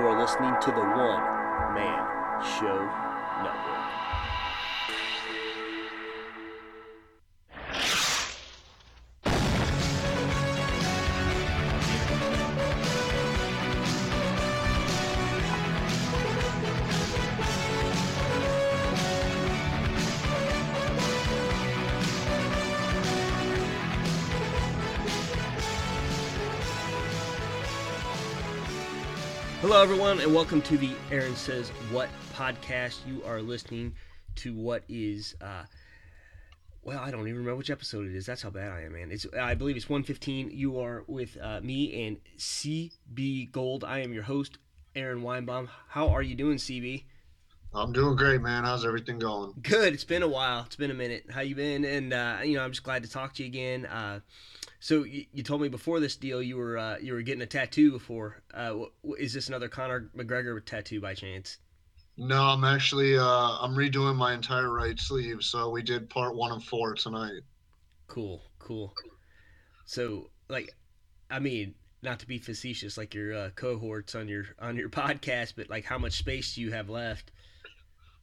You are listening to the One Man Show Network. Everyone, and welcome to the Aaron Says What podcast. You are listening to what is, uh, well, I don't even remember which episode it is. That's how bad I am, man. It's, I believe it's 115. You are with uh, me and CB Gold. I am your host, Aaron Weinbaum. How are you doing, CB? I'm doing great, man. How's everything going? Good. It's been a while. It's been a minute. How you been? And uh, you know, I'm just glad to talk to you again. Uh, so you, you told me before this deal you were uh, you were getting a tattoo before. Uh, is this another Conor McGregor tattoo by chance? No, I'm actually uh, I'm redoing my entire right sleeve. So we did part one of four tonight. Cool, cool. So like, I mean, not to be facetious like your uh, cohorts on your on your podcast, but like, how much space do you have left?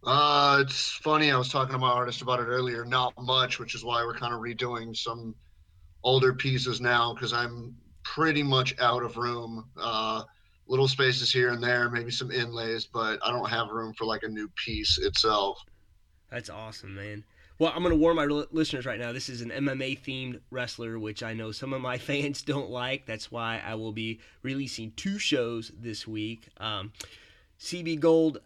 Uh, it's funny. I was talking to my artist about it earlier. Not much, which is why we're kind of redoing some older pieces now because I'm pretty much out of room. Uh, little spaces here and there, maybe some inlays, but I don't have room for like a new piece itself. That's awesome, man. Well, I'm going to warn my listeners right now. This is an MMA themed wrestler, which I know some of my fans don't like. That's why I will be releasing two shows this week. Um, CB Gold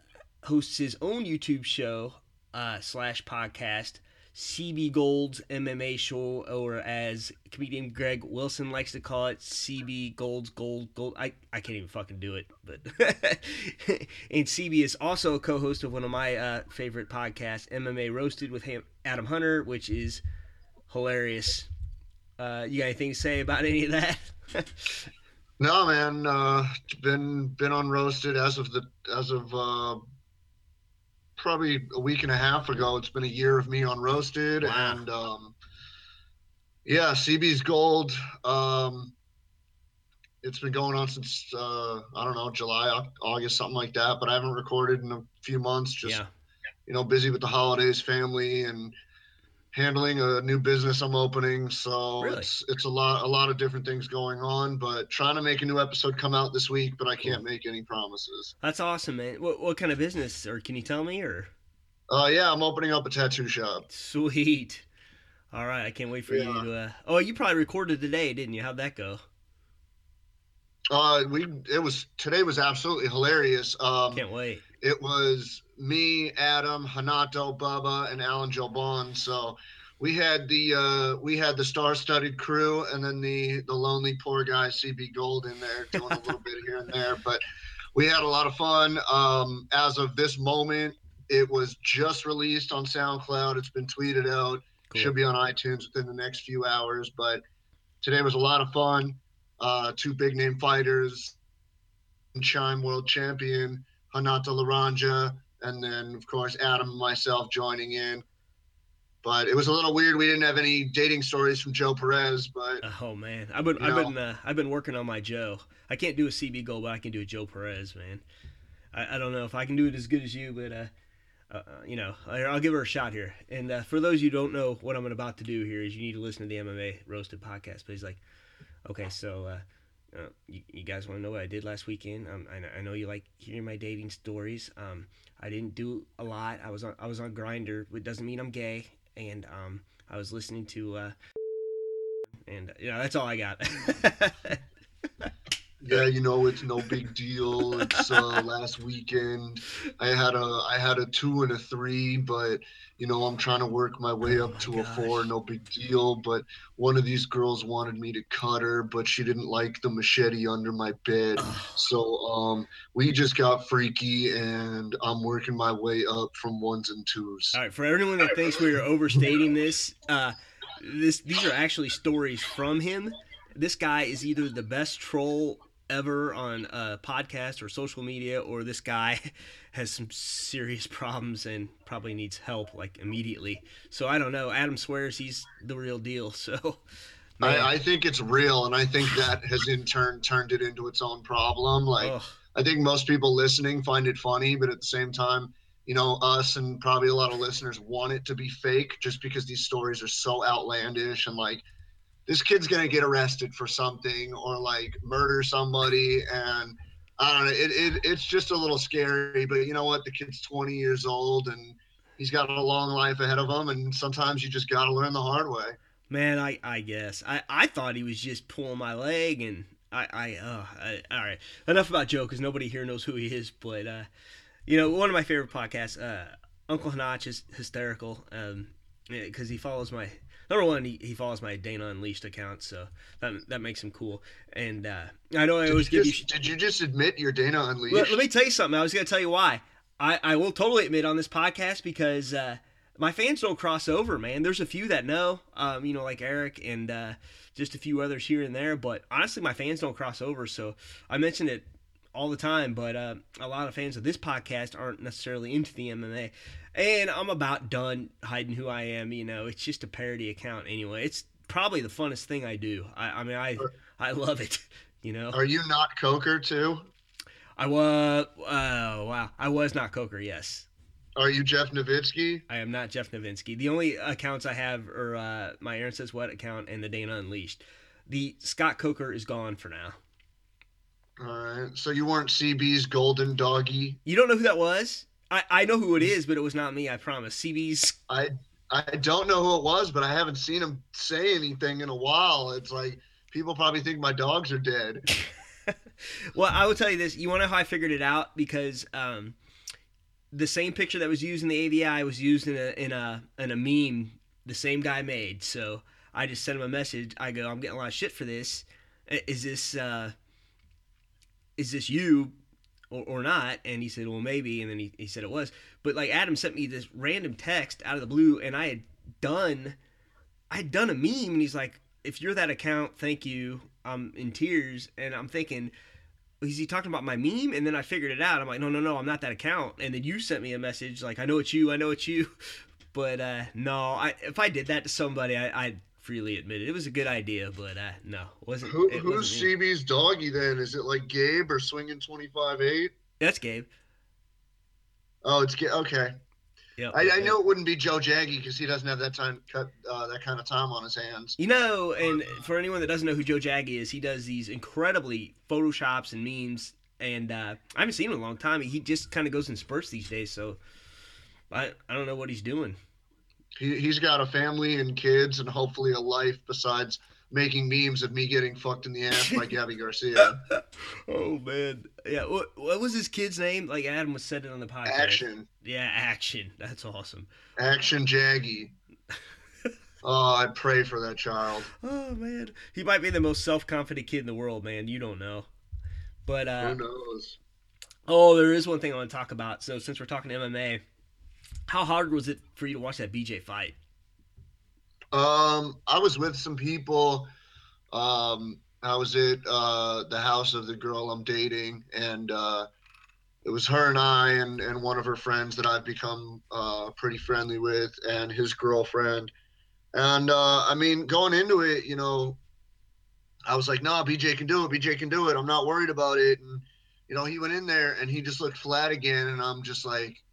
hosts his own YouTube show uh, slash podcast CB Gold's MMA show, or as comedian Greg Wilson likes to call it, CB Gold's Gold Gold. I, I can't even fucking do it, but and CB is also a co-host of one of my uh, favorite podcasts, MMA Roasted with Adam Hunter, which is hilarious. Uh, you got anything to say about any of that? no, man. Uh, been been on Roasted as of the as of uh, probably a week and a half ago. It's been a year of me on roasted, wow. and um, yeah, CB's Gold. Um, it's been going on since uh, I don't know July, August, something like that. But I haven't recorded in a few months. Just yeah. you know, busy with the holidays, family, and handling a new business I'm opening. So really? it's it's a lot a lot of different things going on, but trying to make a new episode come out this week, but I can't make any promises. That's awesome, man. What what kind of business or can you tell me or uh yeah, I'm opening up a tattoo shop. Sweet. All right, I can't wait for yeah. you to uh... Oh, you probably recorded today, didn't you? How'd that go? Uh we it was today was absolutely hilarious. Um Can't wait. It was me, Adam, Renato, Bubba, and Alan Jouban. So we had the uh, we had the star-studded crew, and then the the lonely poor guy CB Gold in there doing a little bit here and there. But we had a lot of fun. Um, as of this moment, it was just released on SoundCloud. It's been tweeted out. Cool. Should be on iTunes within the next few hours. But today was a lot of fun. Uh, two big name fighters, Chime World Champion Renato Laranja, and then of course Adam and myself joining in. But it was a little weird. We didn't have any dating stories from Joe Perez, but oh man, I've been I've know. been uh, I've been working on my Joe. I can't do a CB goal, but I can do a Joe Perez, man. I, I don't know if I can do it as good as you, but uh, uh, uh you know, I'll give her a shot here. And uh, for those you don't know, what I'm about to do here is you need to listen to the MMA Roasted podcast. But he's like, okay, so uh, uh, you, you, guys want to know what I did last weekend? Um, I, I, know you like hearing my dating stories. Um, I didn't do a lot. I was on I was on Grindr. It doesn't mean I'm gay. And um, I was listening to, uh, and you know that's all I got. yeah, you know, it's no big deal. It's uh, last weekend. I had a I had a two and a three, but you know, I'm trying to work my way oh up to gosh. a four. No big deal. But one of these girls wanted me to cut her, but she didn't like the machete under my bed. so um, we just got freaky, and I'm working my way up from ones and twos. All right, for everyone that thinks we are overstating this, uh, this these are actually stories from him. This guy is either the best troll ever on a podcast or social media, or this guy has some serious problems and probably needs help like immediately. So I don't know. Adam swears he's the real deal. So I, I, think it's real, and I think that has in turn turned it into its own problem. Like, Ugh. I think most people listening find it funny, but at the same time, you know, us and probably a lot of listeners want it to be fake just because these stories are so outlandish and like this kid's gonna get arrested for something or like murder somebody and I don't know. It, it it's just a little scary, but you know what? The kid's 20 years old and he's got a long life ahead of him, and sometimes you just got to learn the hard way. Man, I, I guess I, I thought he was just pulling my leg, and I I, uh, I all right. Enough about Joe because nobody here knows who he is. But uh, you know, one of my favorite podcasts, uh, Uncle Hanach is hysterical um, because he follows my number one, he, he follows my Dana Unleashed account, so that that makes him cool. And uh, I know I did always give just, you. Did you just admit you're Dana Unleashed? Let, let, me tell you something. I was going to tell you why. I, I will totally admit on this podcast because uh, my fans don't cross over, man. There's a few that know, um, you know, like Eric and uh, just a few others here and there. But honestly, my fans don't cross over, so I mentioned it all the time. But uh, a lot of fans of this podcast aren't necessarily into the MMA and I'm about done hiding who I am. You know, it's just a parody account anyway. It's probably the funnest thing I do. I, I mean, I I love it. You know. Are you not Coker too? I was. Oh wow, I was not Coker. Yes. Are you Jeff Novitzky? I am not Jeff Novitzky. The only accounts I have are uh, my Aaron Says What account and the Dana Unleashed. The Scott Coker is gone for now. All right. So you weren't CB's golden doggy? You don't know who that was? I, I know who it is, but it was not me. I promise. CB's. I I don't know who it was, but I haven't seen him say anything in a while. It's like people probably think my dogs are dead. well, I will tell you this. You want to know how I figured it out? Because um, the same picture that was used in the AVI was used in a in a in a meme the same guy made. So I just sent him a message. I go, I'm getting a lot of shit for this. Is this uh, is this you? or, or not? And he said well maybe. And then he, he said it was. But like adam sent me this random text out of the blue and i had done i had done a meme. And he's like if you're that account thank you. I'm in tears. And i'm thinking is he talking about my meme? And then i figured it out. I'm like no no no i'm not that account. And then you sent me a message like i know it's you i know it's you. But uh no i if i did that to somebody i i'd freely admitted it. Was a good idea, but uh, no, wasn't. Who, it who's CB's doggy then? Is it like Gabe or swinging twenty five eight? That's Gabe. Oh, it's Gabe. Okay. Yeah, I, I know it wouldn't be Joe Jaggy because he doesn't have that time cut uh, that kind of time on his hands. You know, and for anyone that doesn't know who Joe Jaggy is, he does these incredibly photoshops and memes, and uh, I haven't seen him in a long time. He just kind of goes in spurts these days, so I I don't know what he's doing. He, he's got a family and kids and hopefully a life besides making memes of me getting fucked in the ass by Gabby Garcia. oh man, yeah. What what was his kid's name? Like Adam was said it on the podcast. Action. Yeah, action. That's awesome. Action Jaggy. oh, I pray for that child. Oh man, he might be the most self confident kid in the world, man. You don't know, but uh, who knows? Oh, there is one thing I want to talk about. So since we're talking MMA, how hard was it for you to watch that BJ fight? Um, I was with some people. Um, I was at uh, the house of the girl I'm dating, and uh, it was her and I and, and one of her friends that I've become uh, pretty friendly with, and his girlfriend. And uh, I mean, going into it, you know, I was like, "No, nah, BJ can do it. BJ can do it. I'm not worried about it." And you know, he went in there and he just looked flat again, and I'm just like,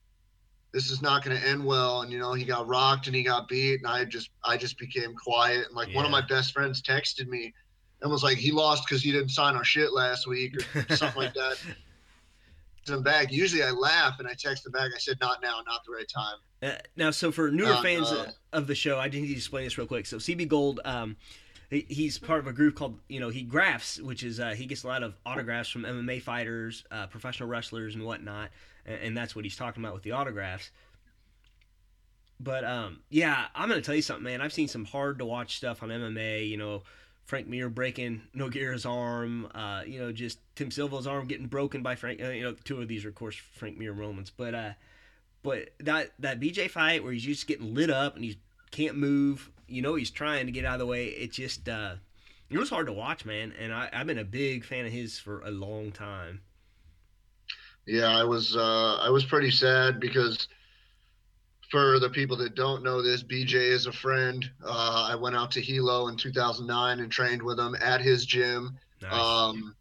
this is not going to end well and you know he got rocked and he got beat and i just i just became quiet and like yeah. one of my best friends texted me and was like he lost because he didn't sign our shit last week or something like that. Him back. Usually i laugh and i text him back. I said not now not the right time. Uh, now so for newer uh, fans uh, of the show i need to explain this real quick. So cb gold um, he's part of a group called you know he graphs which is uh, he gets a lot of autographs from mma fighters uh, professional wrestlers and whatnot and, and that's what he's talking about with the autographs. But um, yeah, I'm gonna tell you something, man. I've seen some hard to watch stuff on MMA. You know, Frank Mir breaking Nogueira's arm. Uh, you know, just Tim Sylvia's arm getting broken by Frank. Uh, you know, two of these are of course Frank Mir moments. But uh, but that that BJ fight where he's just getting lit up and he can't move. You know, he's trying to get out of the way. It just uh, it was hard to watch, man. And I, I've been a big fan of his for a long time yeah, I was uh, I was pretty sad because for the people that don't know this, BJ is a friend. Uh, I went out to Hilo in 2009 and trained with him at his gym. Nice. Um,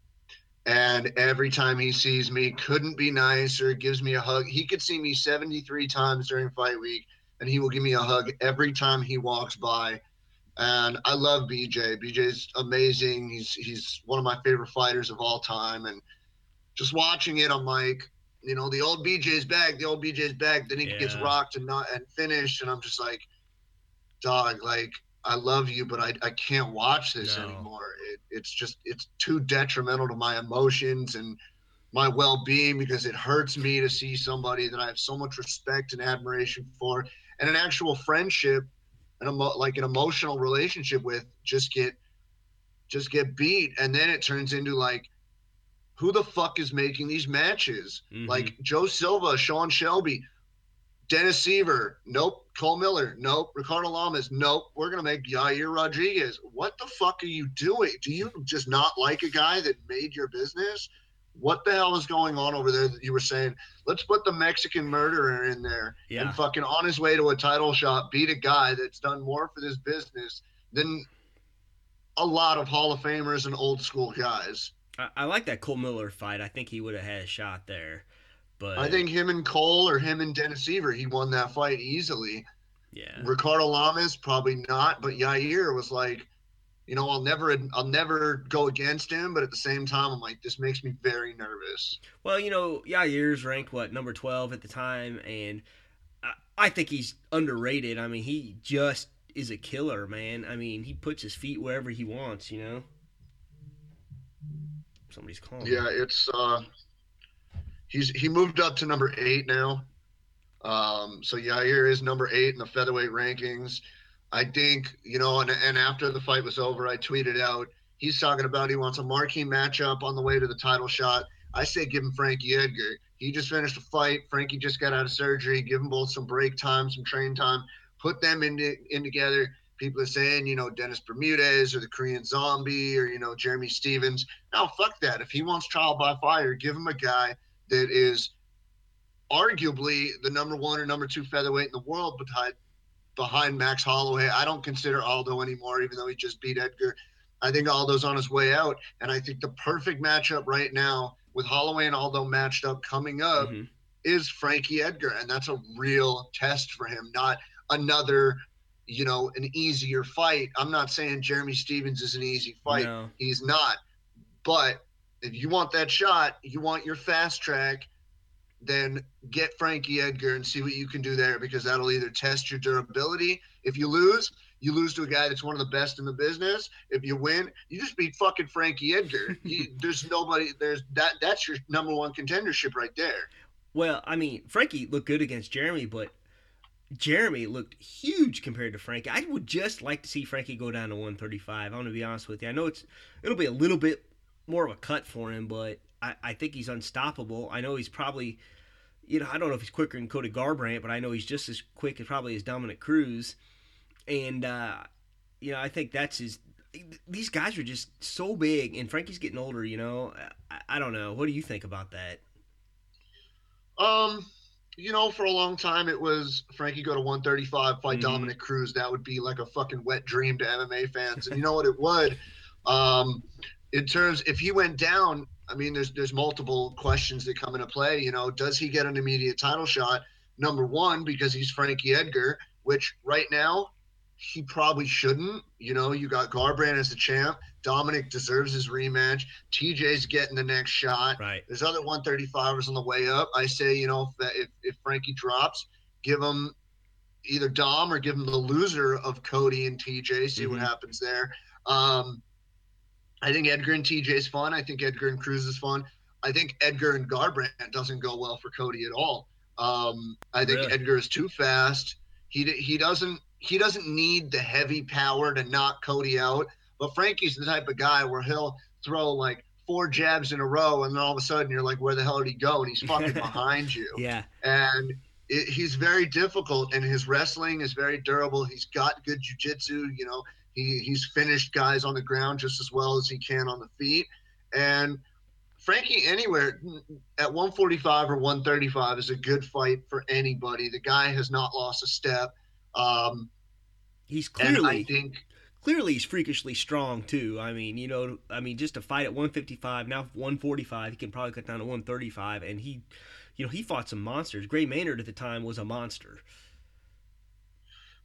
and every time he sees me, couldn't be nicer, gives me a hug. He could see me 73 times during fight week, and he will give me a hug every time he walks by. And I love BJ. BJ's amazing. He's he's one of my favorite fighters of all time. And just watching it, I'm like, you know, the old BJ's back, the old BJ's back. Then he gets rocked and not and finished, and I'm just like, dog, like I love you, but I, I can't watch this No. anymore. It, it's just it's too detrimental to my emotions and my well-being because it hurts me to see somebody that I have so much respect and admiration for and an actual friendship and emo- like an emotional relationship with just get just get beat and then it turns into like who the fuck is making these matches Mhm. like Joe Silva, Sean Shelby, Dennis Siver, nope. Cole Miller, nope. Ricardo Lamas, nope. We're gonna make Yair Rodriguez. What the fuck are you doing? Do you just not like a guy that made your business? What the hell is going on over there that you were saying? Let's put the Mexican murderer in there yeah. and fucking on his way to a title shot beat a guy that's done more for this business than a lot of Hall of Famers and old school guys. I, I like that Cole Miller fight. I think he would have had a shot there. But I think him and Cole or him and Dennis Siver, he won that fight easily. yeah. Ricardo Lamas probably not, but Yair was like, you know, I'll never, I'll never go against him, but at the same time, I'm like, this makes me very nervous. Well, you know, Yair's ranked what number twelve at the time, and I, I think he's underrated. I mean, he just is a killer, man. I mean, he puts his feet wherever he wants. You know. Somebody's calling. Yeah, it's, uh, he's he moved up to number eight now. Um, so Yair is number eight in the featherweight rankings. I think you know, and and after the fight was over, I tweeted out he's talking about he wants a marquee matchup on the way to the title shot. I say give him Frankie Edgar. He just finished a fight. Frankie just got out of surgery. Give them both some break time, some train time. Put them in, in together. People are saying, you know, Dennis Bermudez or the Korean Zombie or, you know, Jeremy Stephens. No, fuck that. If he wants trial by fire, give him a guy that is arguably the number one or number two featherweight in the world behind behind Max Holloway. I don't consider Aldo anymore, even though he just beat Edgar. I think Aldo's on his way out, and I think the perfect matchup right now with Holloway and Aldo matched up coming up Mhm. is Frankie Edgar, and that's a real test for him, not another, you know, an easier fight. I'm not saying Jeremy Stephens is an easy fight. No. He's not. But if you want that shot, you want your fast track, then get Frankie Edgar and see what you can do there because that'll either test your durability. If you lose, you lose to a guy that's one of the best in the business. If you win, you just beat fucking Frankie Edgar. you, there's nobody. There's that. That's your number one contendership right there. Well, I mean, Frankie looked good against Jeremy, but Jeremy looked huge compared to Frankie. I would just like to see Frankie go down to 135. I'm going to be honest with you. I know it's it'll be a little bit more of a cut for him, but I, I think he's unstoppable. I know he's probably, you know, I don't know if he's quicker than Cody Garbrandt, but I know he's just as quick as probably as Dominick Cruz. And, uh, you know, I think that's his. These guys are just so big, and Frankie's getting older, you know. I, I don't know. What do you think about that? Um, you know, for a long time it was Frankie go to 135, fight Mhm. Dominick Cruz. That would be like a fucking wet dream to MMA fans. And you know what it would? Um, in terms if he went down, I mean, there's there's multiple questions that come into play. You know, does he get an immediate title shot? Number one, because he's Frankie Edgar, which right now he probably shouldn't. You know, you got Garbrandt as the champ. Dominick deserves his rematch. TJ's getting the next shot. Right. There's other 135ers on the way up. I say, you know, if, if, if Frankie drops, give him either Dom or give him the loser of Cody and TJ. See what Mhm. happens there. Um, I think Edgar and TJ is fun. I think Edgar and Cruz is fun. I think Edgar and Garbrandt doesn't go well for Cody at all. Um, I think Really? Edgar is too fast. He he doesn't he doesn't need the heavy power to knock Cody out. But Frankie's the type of guy where he'll throw like four jabs in a row, and then all of a sudden you're like, where the hell did he go? And he's fucking behind you. Yeah. And it, he's very difficult, and his wrestling is very durable. He's got good jujitsu. You know, he he's finished guys on the ground just as well as he can on the feet. And Frankie anywhere at 145 or 135 is a good fight for anybody. The guy has not lost a step. Um, he's clearly, I think, clearly he's freakishly strong too. I mean, you know, I mean, just to fight at 155 now 145, he can probably cut down to 135, and he, you know, he fought some monsters. Gray Maynard at the time was a monster.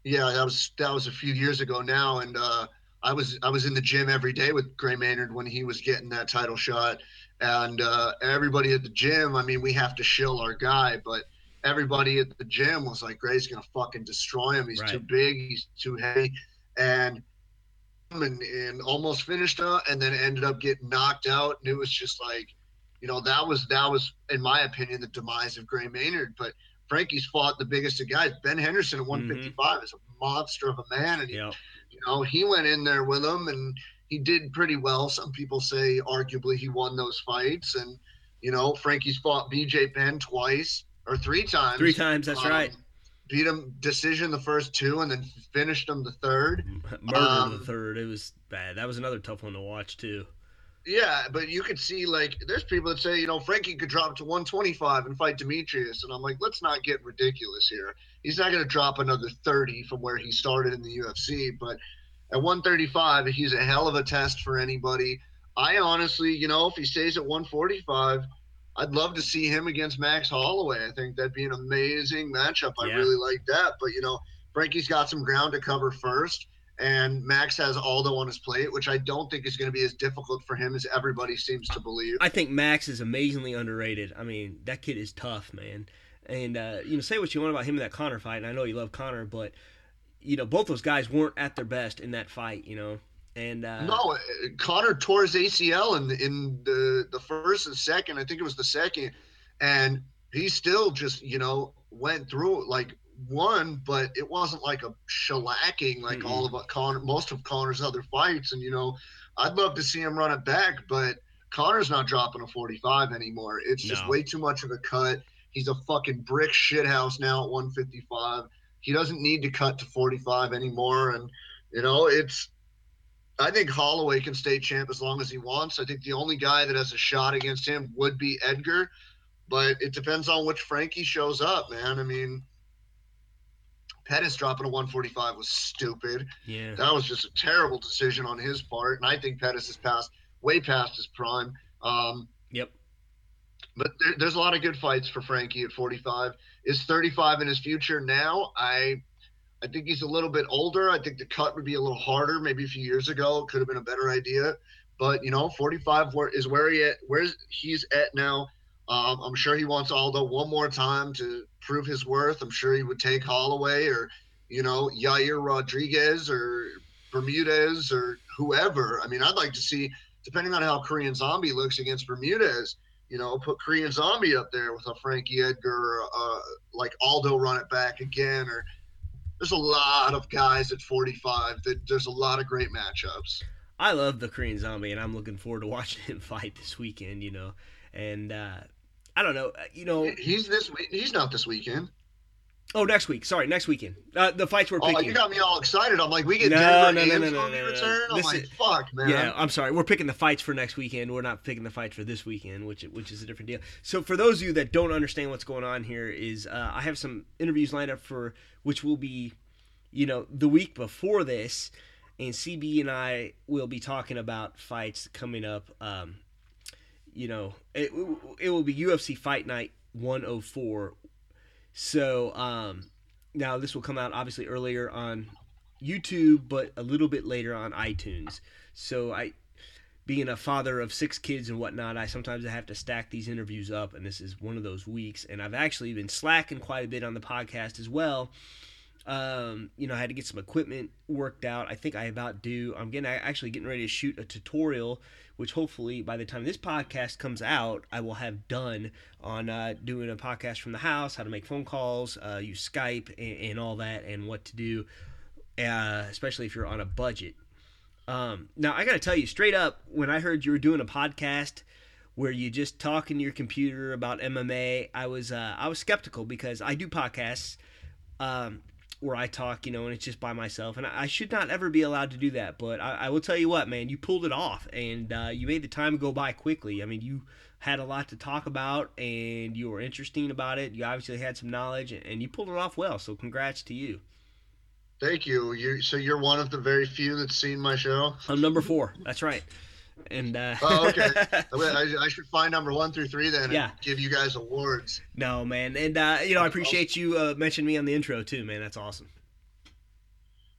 Yeah, that was that was a few years ago now, and uh, I was I was in the gym every day with Gray Maynard when he was getting that title shot, and uh, everybody at the gym. I mean, we have to shill our guy, but everybody at the gym was like, Gray's gonna fucking destroy him. He's right. too big. He's too heavy, and and, and almost finished him, and then ended up getting knocked out. And it was just like, you know, that was that was, in my opinion, the demise of Gray Maynard. But Frankie's fought the biggest of guys. Ben Henderson at 155 mm-hmm. is a monster of a man, and he, yep. you know he went in there with him, and he did pretty well. Some people say arguably he won those fights, and you know Frankie's fought BJ Penn twice or three times. Three times, that's um, right. Beat him decision the first two, and then finished him the third. Murder um, the third. It was bad. That was another tough one to watch too. Yeah, but you could see like there's people that say you know Frankie could drop to 125 and fight Demetrious, and I'm like, let's not get ridiculous here. He's not going to drop another 30 from where he started in the UFC, but at 135, he's a hell of a test for anybody. I honestly, you know, if he stays at 145, I'd love to see him against Max Holloway. I think that'd be an amazing matchup. I yeah. really like that. But you know, Frankie's got some ground to cover first and Max has Aldo on his plate, which I don't think is going to be as difficult for him as everybody seems to believe. I think Max is amazingly underrated. I mean, that kid is tough, man. And uh, you know, say what you want about him in that Conor fight, and I know you love Conor, but you know, both those guys weren't at their best in that fight. You know, and uh, no, Conor tore his ACL in in the the first and second. I think it was the second, and he still just you know went through like one, but it wasn't like a shellacking like mm-hmm. all of Conor, most of Conor's other fights. And you know, I'd love to see him run it back, but Conor's not dropping a 45 anymore. It's just no. way too much of a cut. He's a fucking brick shithouse now at 155. He doesn't need to cut to 45 anymore. And you know, it's. I think Holloway can stay champ as long as he wants. I think the only guy that has a shot against him would be Edgar, but it depends on which Frankie shows up, man. I mean, Pettis dropping a 145 was stupid. Yeah. That was just a terrible decision on his part. And I think Pettis is past, way past his prime. Um, yep. But there, there's a lot of good fights for Frankie at 45. Is 35 in his future now? I I think he's a little bit older. I think the cut would be a little harder. Maybe a few years ago, it could have been a better idea. But you know, 45 is where he at, where he's at now. Um, I'm sure he wants Aldo one more time to prove his worth. I'm sure he would take Holloway or, you know, Yair Rodriguez or Bermudez or whoever. I mean, I'd like to see, depending on how Korean Zombie looks against Bermudez, you know, put Korean Zombie up there with a Frankie Edgar, uh, like Aldo run it back again. Or there's a lot of guys at 45 that there's a lot of great matchups. I love the Korean Zombie, and I'm looking forward to watching him fight this weekend. You know, and uh, I don't know. Uh, you know, he's this. He's not this weekend. Oh, next week. Sorry, next weekend. Uh, the fights we're picking. Oh, you got me all excited. I'm like, we get no, Denver no, no, no, no, no, return. I'm this like, is, fuck, man. Yeah, I'm sorry. We're picking the fights for next weekend. We're not picking the fights for this weekend, which which is a different deal. So for those of you that don't understand what's going on here, is uh, I have some interviews lined up for which will be, you know, the week before this, and CB and I will be talking about fights coming up. Um, you know, it, it will be UFC Fight Night 104. So um, now this will come out obviously earlier on YouTube, but a little bit later on iTunes. So I, being a father of six kids and whatnot, I sometimes I have to stack these interviews up, and this is one of those weeks. And I've actually been slacking quite a bit on the podcast as well. Um, you know, I had to get some equipment worked out. I think I about do. I'm getting actually getting ready to shoot a tutorial which hopefully by the time this podcast comes out, I will have done on uh, doing a podcast from the house, how to make phone calls, uh, use Skype, and, and, all that, and what to do, uh, especially if you're on a budget. Um, now, I got to tell you straight up, when I heard you were doing a podcast where you just talking to your computer about MMA, I was uh, I was skeptical because I do podcasts. Um, where I talk, you know, and it's just by myself, and I, should not ever be allowed to do that. But I, I will tell you what, man, you pulled it off, and uh, you made the time go by quickly. I mean, you had a lot to talk about, and you were interesting about it. You obviously had some knowledge, and you pulled it off well. So, congrats to you. Thank you. You so you're one of the very few that's seen my show. I'm number four. That's right. And uh... oh, okay. I, I, should find number one through three then. Yeah. give you guys awards. No, man, and uh, you know I appreciate you uh, mentioning me on the intro too, man. That's awesome.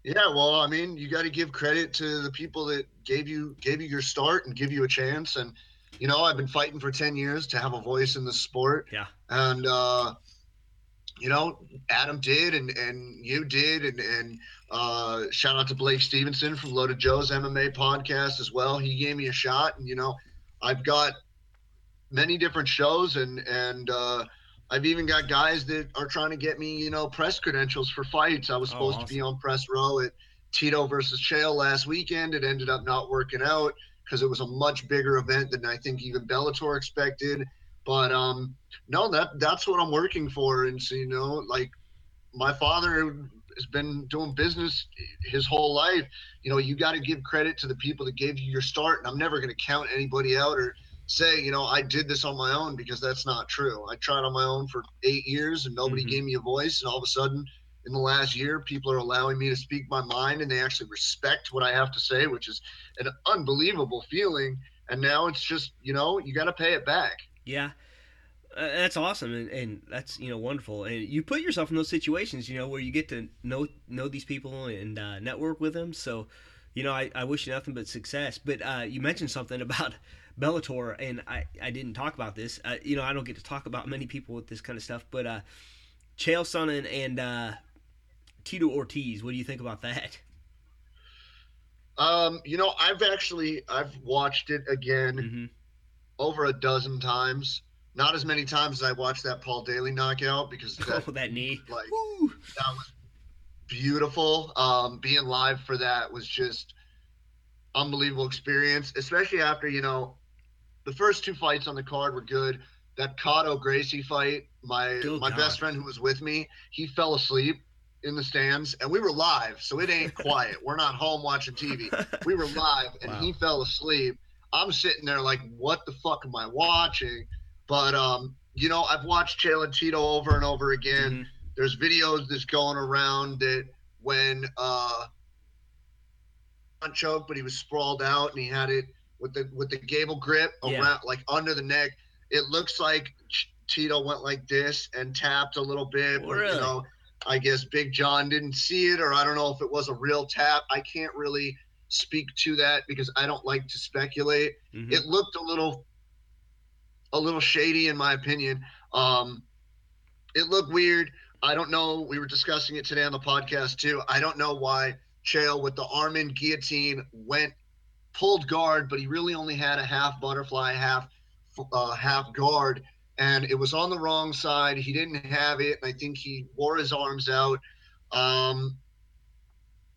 Yeah, well, I mean, you got to give credit to the people that gave you gave you your start and give you a chance. And you know, I've been fighting for ten years to have a voice in the sport. Yeah. And uh, you know, Adam did, and and you did, and and uh, shout out to Blake Stevenson from Loaded Joe's MMA podcast as well. He gave me a shot, and you know, I've got many different shows, and and uh, I've even got guys that are trying to get me, you know, press credentials for fights. I was oh, supposed oh, awesome. to be on press row at Tito versus Chael last weekend. It ended up not working out because it was a much bigger event than I think even Bellator expected. But um, no, that that's what I'm working for. And so, you know, like my father has been doing business his whole life. You know, you got to give credit to the people that gave you your start. And I'm never going to count anybody out or say, you know, I did this on my own because that's not true. I tried on my own for eight years and nobody mm-hmm. gave me a voice. And all of a sudden, in the last year, people are allowing me to speak my mind and they actually respect what I have to say, which is an unbelievable feeling. And now it's just, you know, you got to pay it back. Yeah. Uh, that's awesome and, and that's you know wonderful and you put yourself in those situations you know where you get to know know these people and uh, network with them so you know I, I wish you nothing but success but uh, you mentioned something about Bellator and I, I didn't talk about this uh, you know I don't get to talk about many people with this kind of stuff but uh, Chael Sonnen and uh, Tito Ortiz what do you think about that um you know I've actually I've watched it again mm-hmm. Over a dozen times not as many times as I watched that Paul Daley knockout because that, oh, that knee, like Woo. that was beautiful. Um, being live for that was just unbelievable experience, especially after you know the first two fights on the card were good. That Kato Gracie fight, my my God. best friend who was with me, he fell asleep in the stands, and we were live, so it ain't quiet. we're not home watching TV. We were live, and wow. he fell asleep. I'm sitting there like, what the fuck am I watching? But um, you know, I've watched Chael and Tito over and over again. Mm-hmm. There's videos that's going around that when uh not choke, but he was sprawled out and he had it with the with the gable grip yeah. around like under the neck. It looks like Tito went like this and tapped a little bit, but really? you know, I guess Big John didn't see it, or I don't know if it was a real tap. I can't really speak to that because I don't like to speculate. Mm-hmm. It looked a little a little shady in my opinion. Um, it looked weird. I don't know. We were discussing it today on the podcast too. I don't know why Chael with the arm in guillotine went pulled guard, but he really only had a half butterfly, half uh, half guard, and it was on the wrong side. He didn't have it, and I think he wore his arms out. Um,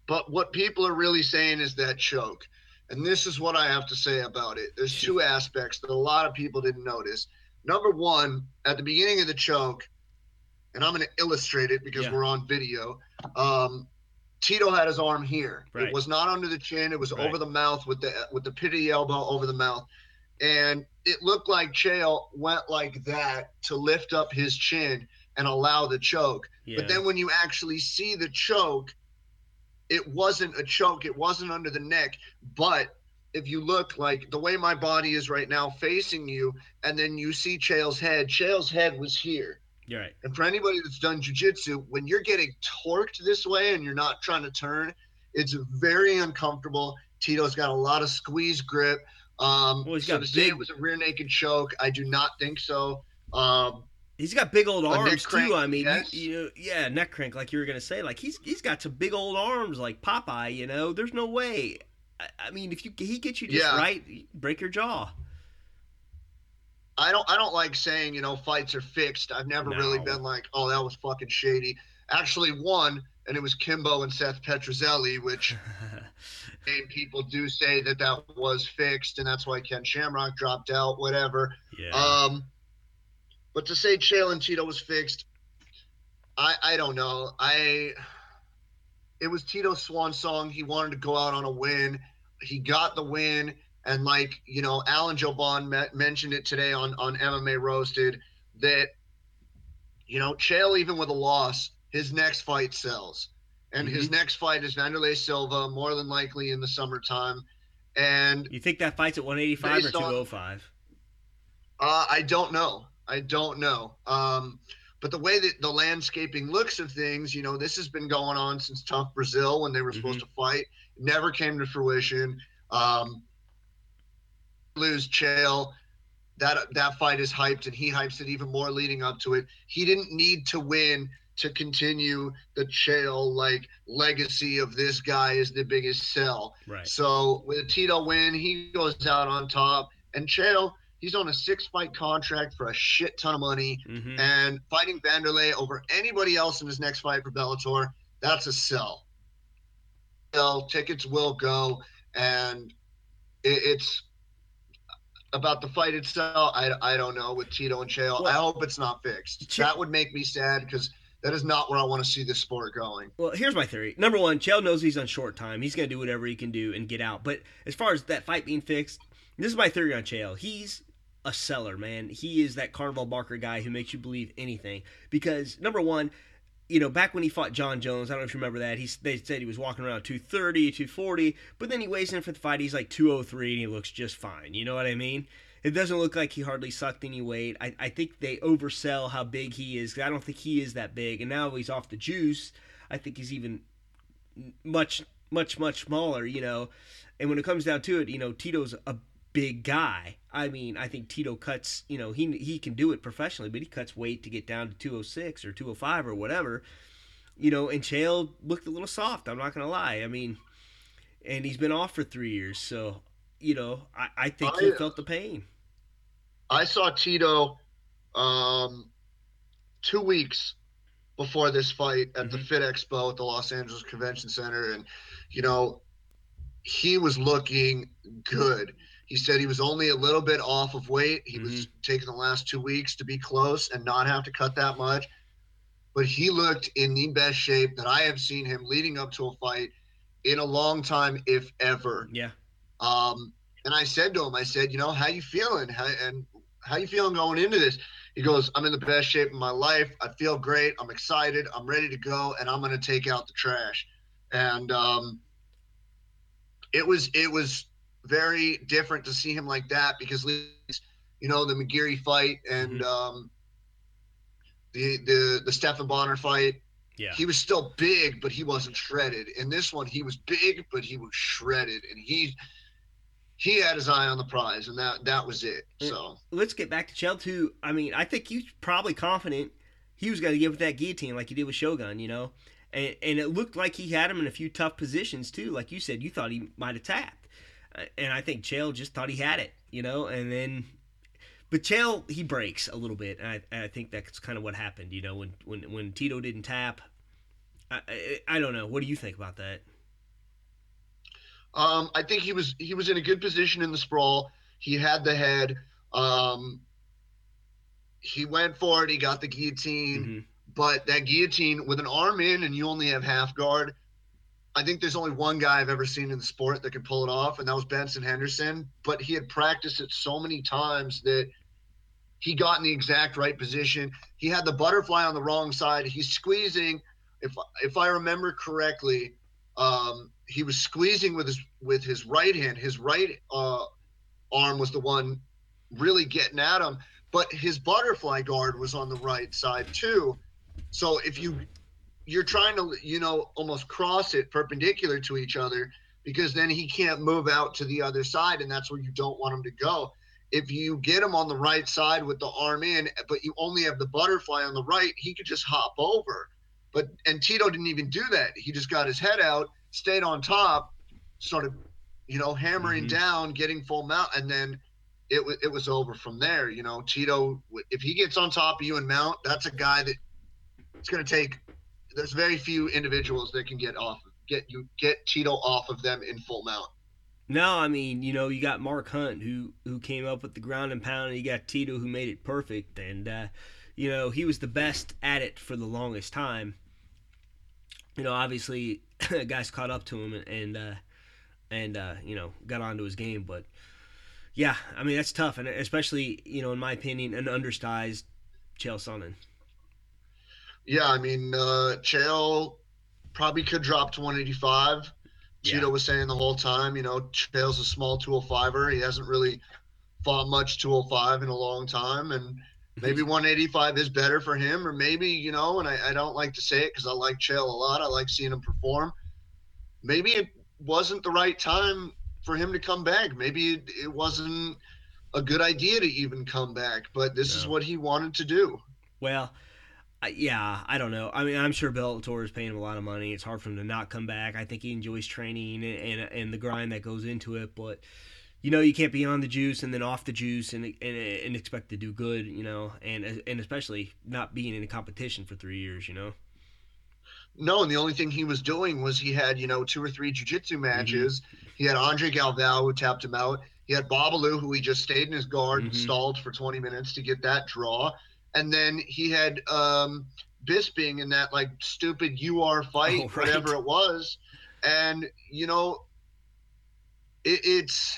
but what people are really saying is that choke. And this is what I have to say about it. There's two aspects that a lot of people didn't notice. Number one, at the beginning of the choke, and I'm going to illustrate it because yeah. we're on video. Um, Tito had his arm here. Right. It was not under the chin. It was right. over the mouth with the with the pit of the elbow over the mouth, and it looked like Chael went like that to lift up his chin and allow the choke. Yeah. But then when you actually see the choke, it wasn't a choke. It wasn't under the neck. But if you look like the way my body is right now facing you, and then you see Chael's head, Chael's head was here. You're right. And for anybody that's done jujitsu, when you're getting torqued this way and you're not trying to turn, it's very uncomfortable. Tito's got a lot of squeeze grip. Um, well, so to big... say it was a rear naked choke, I do not think so. Um, He's got big old arms too. I mean, yes. you, you, know, yeah, neck crank, like you were gonna say. Like he's he's got some big old arms, like Popeye. You know, there's no way. I, I mean, if you he gets you just yeah. right, break your jaw. I don't I don't like saying you know fights are fixed. I've never no. really been like, oh, that was fucking shady. Actually, one, and it was Kimbo and Seth Petruzelli, which people do say that that was fixed, and that's why Ken Shamrock dropped out. Whatever. Yeah. Um but to say Chael and Tito was fixed, I I don't know. I it was Tito's swan song. He wanted to go out on a win. He got the win. And like, you know, Alan Jouban met, mentioned it today on, on MMA Roasted that, you know, Chael, even with a loss, his next fight sells. And mm-hmm. his next fight is Wanderlei Silva, more than likely in the summertime. And you think that fight's at 185 or 205? On, uh, I don't know. I don't know. Um, but the way that the landscaping looks of things, you know, this has been going on since TUF Brazil when they were mm-hmm. supposed to fight. never came to fruition. Um, lose Chael. That that fight is hyped, and he hypes it even more leading up to it. He didn't need to win to continue the Chael like legacy of this guy is the biggest sell. Right. So with a Tito win, he goes out on top, and Chael he's on a six fight contract for a shit ton of money, mm-hmm. and fighting Wanderlei over anybody else in his next fight for Bellator, that's a sell. Sell tickets will go, and it, it's about the fight itself. I, I don't know with Tito and Chael. Well, I hope it's not fixed. Ch- that would make me sad because that is not where I want to see this sport going. Well, here's my theory. Number one, Chael knows he's on short time. He's going to do whatever he can do and get out. But as far as that fight being fixed, this is my theory on Chael. He's a seller, man. He is that Carnival Barker guy who makes you believe anything. Because number one, you know, back when he fought Jon Jones, I don't know if you remember that. He they said he was walking around 230, 240, but then he weighs in for the fight. He's like 203 and he looks just fine. You know what I mean? It doesn't look like he hardly sucked any weight. I, I think they oversell how big he is. I don't think he is that big. And now he's off the juice. I think he's even much, much, much smaller, you know. And when it comes down to it, you know, Tito's a big guy. I mean, I think Tito cuts, you know, he he can do it professionally, but he cuts weight to get down to 206 or 205 or whatever. You know, and Chael looked a little soft, I'm not going to lie. I mean, and he's been off for 3 years, so you know, I, I think I, he felt the pain. I saw Tito um, two weeks before this fight at mm-hmm. the Fit Expo at the Los Angeles Convention Center, and you know, he was looking good. He said he was only a little bit off of weight. He mm-hmm. was taking the last two weeks to be close and not have to cut that much. But he looked in the best shape that I have seen him leading up to a fight in a long time, if ever. Yeah. Um, and I said to him, I said, you know, how you feeling? How, and how you feeling going into this? He goes, I'm in the best shape of my life. I feel great. I'm excited. I'm ready to go, and I'm going to take out the trash. And um, it was it was very different to see him like that because, you know, the McGeary fight and mm-hmm. um, the the the Stephan Bonnar fight. Yeah. He was still big, but he wasn't shredded. In this one, he was big, but he was shredded, and he he had his eye on the prize, and that that was it. So let's get back to Chael too. I mean, I think he's probably confident he was going to give it that guillotine like he did with Shogun, you know, and and it looked like he had him in a few tough positions too. Like you said, you thought he might have tapped, and I think Chael just thought he had it, you know, and then. But Chael, he breaks a little bit, and I, and I think that's kind of what happened. You know, when when when Tito didn't tap, I, I, I don't know. What do you think about that? Um, I think he was he was in a good position in the sprawl. He had the head. Um, he went for it. He got the guillotine, mm-hmm. but that guillotine with an arm in and you only have half guard. I think there's only one guy I've ever seen in the sport that could pull it off, and that was Benson Henderson. But he had practiced it so many times that he got in the exact right position. He had the butterfly on the wrong side. He's squeezing. If if I remember correctly, um, he was squeezing with his with his right hand. His right uh, arm was the one really getting at him, but his butterfly guard was on the right side too. So if you you're trying to you know almost cross it perpendicular to each other because then he can't move out to the other side and that's where you don't want him to go. If you get him on the right side with the arm in, but you only have the butterfly on the right, he could just hop over. But and Tito didn't even do that. He just got his head out stayed on top, started, you know, hammering mm-hmm. down, getting full mount, and then it was it was over from there. You know, Tito, if he gets on top of you and mount, that's a guy that it's going to take. There's very few individuals that can get off get you get Tito off of them in full mount. No, I mean, you know, you got Mark Hunt who who came up with the ground and pound, and you got Tito who made it perfect, and uh, you know he was the best at it for the longest time you know, obviously, guys caught up to him and and, uh, and uh, you know got onto his game. But yeah, I mean that's tough, and especially you know, in my opinion, an undersized Chael Sonnen. Yeah, I mean, uh, Chael probably could drop to 185. Yeah. Cheeto was saying the whole time, you know, Chael's a small 205er. He hasn't really fought much 205 in a long time, and maybe 185 is better for him, or maybe you know, and I, I don't like to say it because I like Chael a lot. I like seeing him perform. Maybe it wasn't the right time for him to come back. Maybe it, it wasn't a good idea to even come back, but this no. is what he wanted to do. Well, yeah, I don't know. I mean, I'm sure Bellator is paying him a lot of money. It's hard for him to not come back. I think he enjoys training and, and, and the grind that goes into it, but you know you can't be on the juice and then off the juice and and, and expect to do good, you know, and and especially not being in a competition for three years, you know. No, and the only thing he was doing was he had you know two or three jiu-jitsu matches. Mm-hmm. He had Andre Galvao who tapped him out. He had Babalu who he just stayed in his guard mm-hmm. and stalled for 20 minutes to get that draw and then he had um, Bisping in that like stupid UR fight, oh, right. whatever it was, and you know, it, it's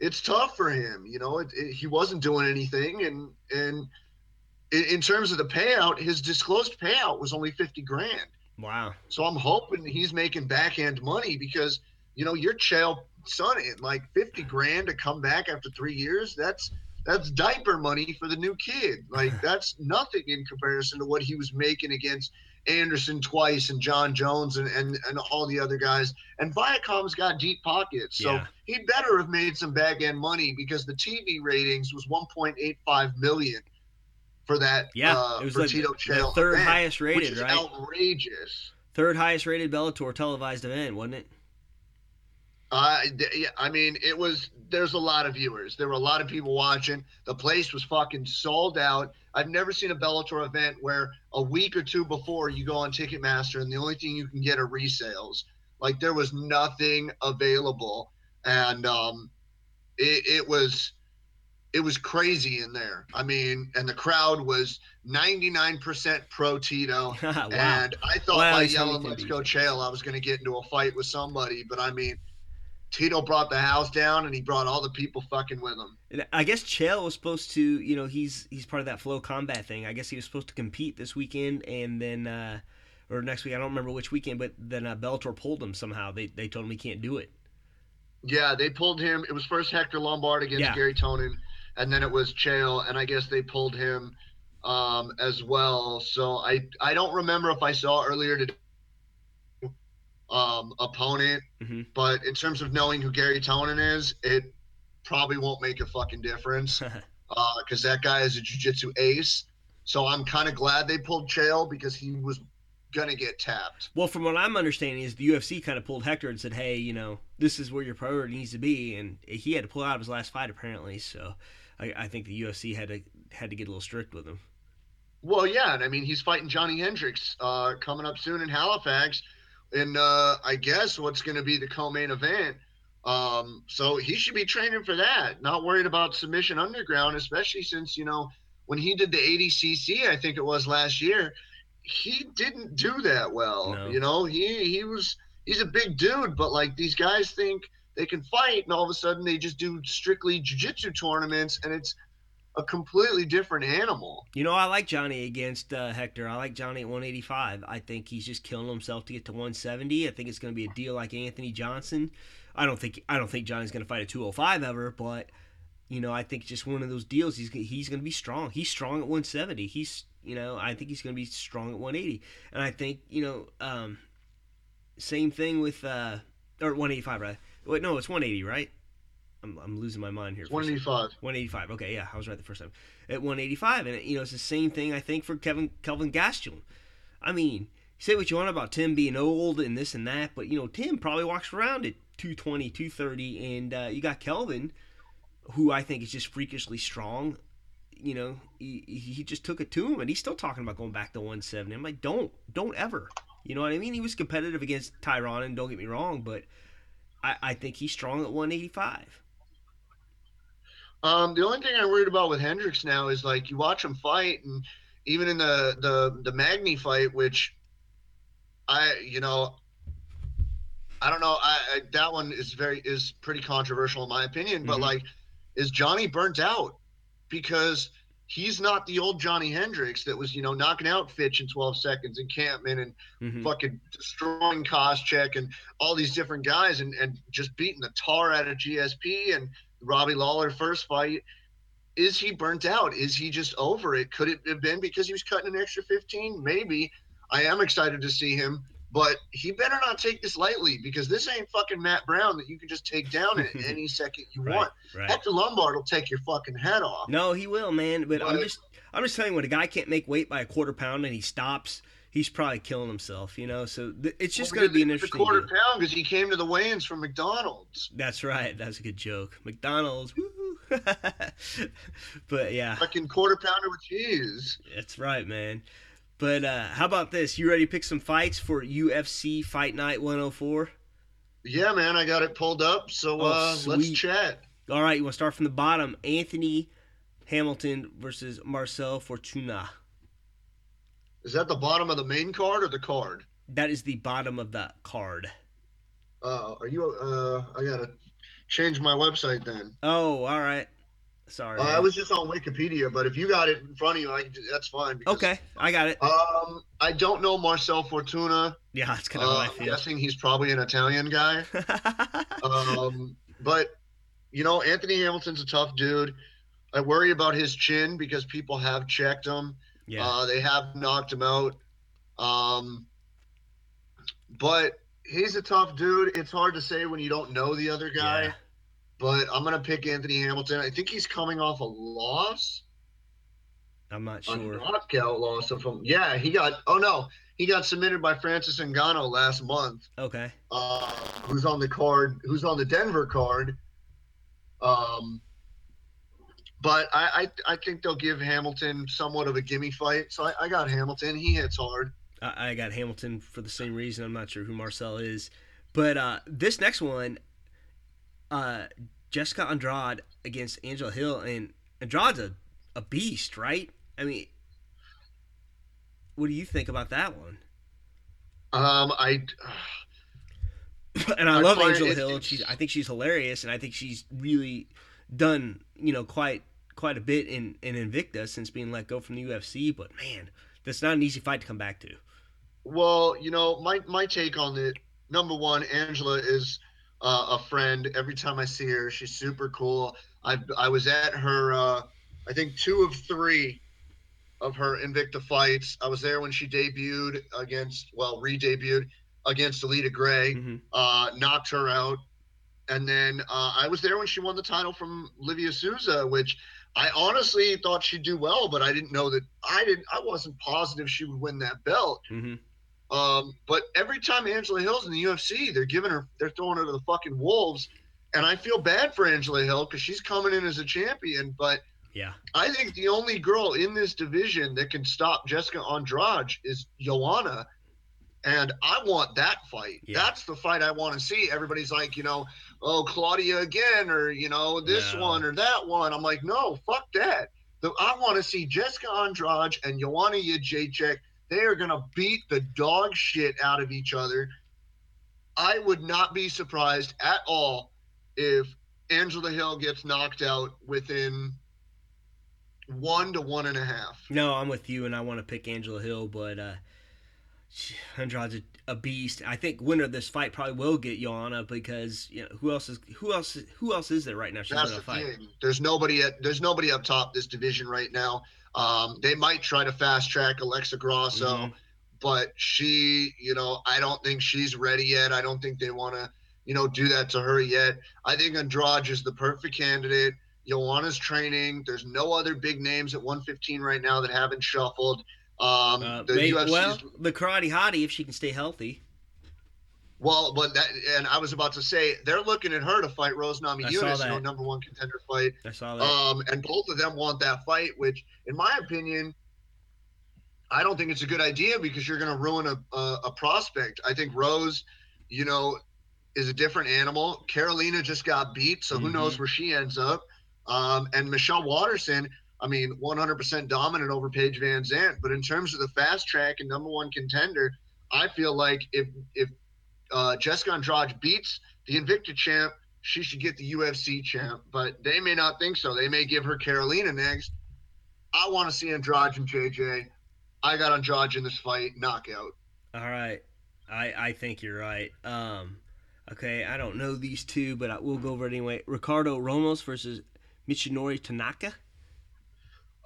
it's tough for him. You know, it, it, he wasn't doing anything, and and in terms of the payout, his disclosed payout was only fifty grand. Wow. So I'm hoping he's making backhand money because you know your Chael Sonnen like fifty grand to come back after three years. That's that's diaper money for the new kid. Like that's nothing in comparison to what he was making against Anderson twice and Jon Jones and, and, and all the other guys. And Viacom's got deep pockets. So yeah. he better have made some back end money because the TV ratings was 1.85 million for that. Yeah, uh, it was like Tito the third event, highest rated, which is right? Outrageous. Third highest rated Bellator televised event, wasn't it? Uh, I mean, it was. There's a lot of viewers. There were a lot of people watching. The place was fucking sold out. I've never seen a Bellator event where a week or two before you go on Ticketmaster and the only thing you can get are resales. Like there was nothing available, and um, it, it was it was crazy in there. I mean, and the crowd was 99% pro Tito. wow. And I thought wow, by yelling, let's go Chael, I was going to get into a fight with somebody. But I mean, Tito brought the house down, and he brought all the people fucking with him. I guess Chael was supposed to, you know, he's he's part of that flow combat thing. I guess he was supposed to compete this weekend, and then uh, or next week. I don't remember which weekend, but then uh, Bellator pulled him somehow. They they told him he can't do it. Yeah, they pulled him. It was first Hector Lombard against yeah. Garry Tonon, and then it was Chael, and I guess they pulled him um, as well. So I I don't remember if I saw earlier today um, opponent. Mm-hmm. But in terms of knowing who Garry Tonon is, it probably won't make a fucking difference because uh, that guy is a jiu-jitsu ace. So I'm kind of glad they pulled Chael because he was gonna get tapped. Well, from what I'm understanding, is the UFC kind of pulled Hector and said, "Hey, you know, this is where your priority needs to be," and he had to pull out of his last fight apparently. So I, I think the UFC had to had to get a little strict with him. Well, yeah, and I mean he's fighting Johnny Hendricks uh, coming up soon in Halifax in uh, I guess what's going to be the co-main event. Um, so he should be training for that, not worried about submission underground, especially since you know when he did the ADCC, I think it was last year, he didn't do that well. No. You know, he he was he's a big dude, but like these guys think they can fight, and all of a sudden they just do strictly jiu-jitsu tournaments, and it's a completely different animal. You know, I like Johnny against uh, Hector. I like Johnny at 185. I think he's just killing himself to get to 170. I think it's going to be a deal like Anthony Johnson. I don't think I don't think Johnny's going to fight a 205 ever, but you know, I think just one of those deals. He's he's going to be strong. He's strong at 170. He's you know, I think he's going to be strong at 180. And I think you know, um, same thing with uh, or 185 right? Wait, no, it's 180, right? I'm, I'm losing my mind here. 185. 185. Okay, yeah, I was right the first time. At 185, and you know it's the same thing I think for Kevin Kelvin Gastelum. I mean, say what you want about Tim being old and this and that, but you know Tim probably walks around at 220, 230, and uh, you got Kelvin, who I think is just freakishly strong. You know, he, he just took it to him, and he's still talking about going back to 170. I'm like, don't, don't ever. You know what I mean? He was competitive against Tyron, and don't get me wrong, but I, I think he's strong at 185. Um, the only thing I'm worried about with Hendricks now is like you watch him fight, and even in the the the Magny fight, which I you know I don't know. I, I, that one is very is pretty controversial in my opinion. But Mhm. like, is Johnny burnt out because he's not the old Johnny Hendricks that was you know knocking out Fitch in 12 seconds and Kampmann and Mhm. fucking destroying Koscheck and all these different guys and and just beating the tar out of GSP and Robbie Lawler first fight. Is he burnt out? Is he just over it? Could it have been because he was cutting an extra 15? Maybe. I am excited to see him, but he better not take this lightly because this ain't fucking Matt Brown that you can just take down at any second you Right, want. right. Hector Lombard will take your fucking head off. No, he will, man. But I'm just, I'm just telling you, when a guy can't make weight by a quarter pound and he stops, he's probably killing himself. You know, so th- it's just Well, going to be an interesting. a quarter deal. pound because he came to the weigh-ins from McDonald's. That's right. That's a good joke. McDonald's. But yeah, Fucking quarter pounder with cheese. that's right, man. But uh, how about this? You ready to pick some fights for UFC Fight Night 104? Yeah, man, I got it pulled up. So Oh, uh, let's chat. All right, you want to start from the bottom? Anthony Hamilton versus Marcel Fortuna. Is that the bottom of the main card or the card? That is the bottom of the card. Uh, are you? Uh, I gotta change my website then. Oh, all right. Sorry. Uh, I was just on Wikipedia, but if you got it in front of you, I, that's fine. because- Okay, I got it. Um, I don't know Marcel Fortuna. Yeah, that's kind of Uh, how I I'm guessing he's probably an Italian guy. Um, but you know, Anthony Hamilton's a tough dude. I worry about his chin because people have checked him. Yeah. Uh, they have knocked him out. Um, but he's a tough dude. It's hard to say when you don't know the other guy. Yeah. But I'm gonna pick Anthony Hamilton. I think he's coming off a loss, I'm not a sure. knockout loss of him. Yeah, he got. Oh no, he got submitted by Francis Ngannou last month. Okay. Uh, who's on the card? Who's on the Denver card? Um, but I, I I think they'll give Hamilton somewhat of a gimme fight. So I, I got Hamilton. He hits hard. I, I got Hamilton for the same reason. I'm not sure who Marcel is, but uh, this next one, uh, Jessica Andrade against Angela Hill, and Andrade's a, a beast, right? I mean, what do you think about that one? Um, I and I, I love Angela Hill. She's I think she's hilarious, and I think she's really done you know quite quite a bit in in Invicta since being let go from the UFC. But man, that's not an easy fight to come back to. well, you know, my my take on it. Number one, Angela is uh, a friend. Every time I see her, she's super cool. I I was at her. Uh, I think two of three of her Invicta fights. I was there when she debuted against, well, re-debuted against Alida Gray. hmm uh, knocked her out. And then uh, I was there when she won the title from Livia Souza, which I honestly thought she'd do well, but I didn't know that I didn't. I wasn't positive she would win that belt. hmm Um, but every time Angela Hill's in the UFC, they're giving her, they're throwing her to the fucking wolves, and I feel bad for Angela Hill because she's coming in as a champion. But Yeah. I think the only girl in this division that can stop Jessica Andrade is Joanna. And I want that fight. Yeah. That's the fight I want to see. Everybody's like, you know, oh, Claudia again, or, you know, this No. one or that one. I'm like, no, fuck that. The, I want to see Jessica Andrade and Joanna Jacek. They are going to beat the dog shit out of each other. I would not be surprised at all if Angela Hill gets knocked out within one to one and a half. No, I'm with you, and I want to pick Angela Hill, but uh, Andrade's a, a beast. I think winner of this fight probably will get Joanna because you know who else is who else who else is there right now? She's That's the fight. thing. There's nobody at there's nobody up top this division right now. Um, they might try to fast track Alexa Grasso, Mhm. but she, you know, I don't think she's ready yet. I don't think they want to, you know, do that to her yet. I think Andrade is the perfect candidate. Joanna's training. There's no other big names at 115 right now that haven't shuffled. Um, Uh, the well, the karate hottie if she can stay healthy. Well, but that, and I was about to say they're looking at her to fight Rose Namajunas, you know, number one contender fight. I saw that. Um, and both of them want that fight, which, in my opinion, I don't think it's a good idea because you're going to ruin a, a a prospect. I think Rose, you know, is a different animal. Karolina just got beat, so who Mhm. knows where she ends up. Um, and Michelle Waterson, I mean, 100% dominant over Paige VanZant. But in terms of the fast track and number one contender, I feel like if if uh, Jessica Andrade beats the Invicta champ, she should get the UFC champ. But they may not think so. They may give her Karolina next. I want to see Andrade and JJ. I got Andrade in this fight, knockout. All right, I I think you're right. Um, okay, I don't know these two, but I, we'll go over it anyway. Ricardo Ramos versus Michinori Tanaka.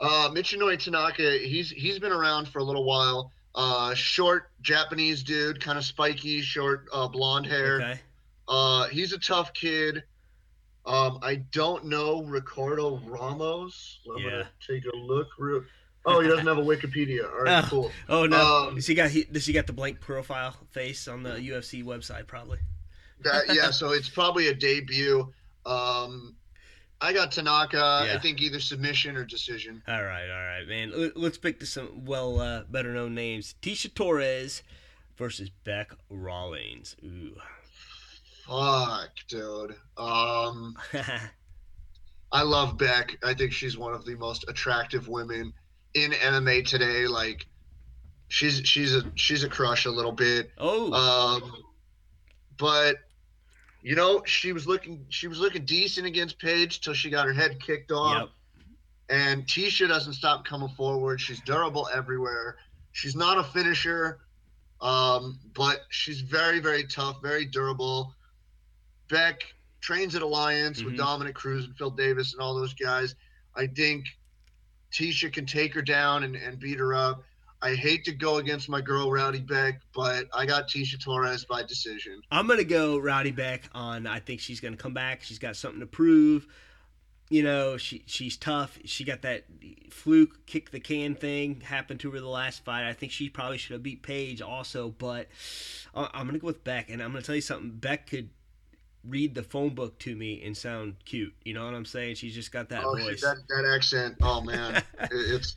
Uh, Michinori Tanaka, he's he's been around for a little while. Uh, short Japanese dude, kind of spiky, short uh, blonde hair. Okay. Uh, he's a tough kid. Um, I don't know Ricardo Ramos. I'm Yeah. gonna take a look. Real... Oh, he doesn't have a Wikipedia. All right, Oh. cool. Oh no! Um, does he got he, does he got the blank profile face on the UFC website? Probably. That, yeah, so it's probably a debut. Um, I got Tanaka. Yeah. I think either submission or decision. All right, all right, man. Let- Let's pick to some well uh, better known names. Tecia Torres versus Beck Rawlings. Ooh. Fuck, dude. Um, I love Beck. I think she's one of the most attractive women in MMA today. Like, she's she's a she's a crush a little bit. oh. Um, but you know, she was looking she was looking decent against Paige till she got her head kicked off. yep. And Tecia doesn't stop coming forward. She's durable everywhere. She's not a finisher, um, but she's very, very tough, very durable. Beck trains at Alliance with Mhm. Dominick Cruz and Phil Davis and all those guys. I think Tecia can take her down and, and beat her up. I hate to go against my girl Rowdy Beck, but I got Tecia Torres by decision. I'm gonna go Rowdy Beck on. I think she's gonna come back. She's got something to prove. You know, she she's tough. She got that fluke kick the can thing happened to her the last fight. I think she probably should have beat Paige also, but I- I'm gonna go with Beck. And I'm gonna tell you something. Beck could read the phone book to me and sound cute. You know what I'm saying? She's just got that oh, voice. that that accent. Oh man, It- it's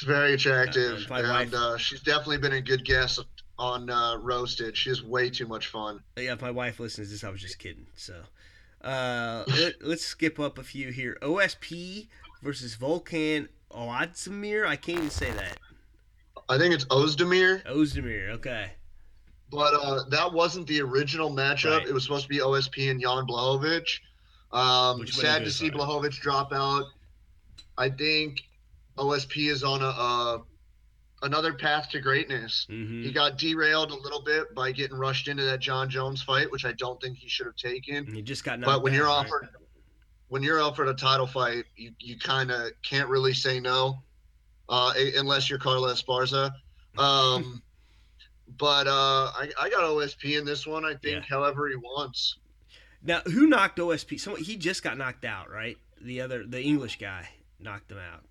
it's very attractive, Uh, and uh, she's definitely been a good guest on uh, Roasted. She has way too much fun. Yeah, if my wife listens to this, I was just kidding. So, uh, let, let's skip up a few here. OSP versus Volkan Oadzimir. I can't even say that. I think it's Ozdemir, Ozdemir. Okay. but uh, that wasn't the original matchup. Right. It was supposed to be OSP and Jan Blachowicz. Um, sad to see. Blachowicz drop out. I think OSP is on a uh, another path to greatness. hmm He got derailed a little bit by getting rushed into that Jon Jones fight, which I don't think he should have taken. He just got But when you're out, right? offered when you're offered a title fight, you, you kind of can't really say no, uh, unless you're Carla Esparza. Um, but uh, I, I got OSP in this one. I think, however he wants. Now, who knocked OSP? Someone he just got knocked out, right? The other, the English guy knocked him out.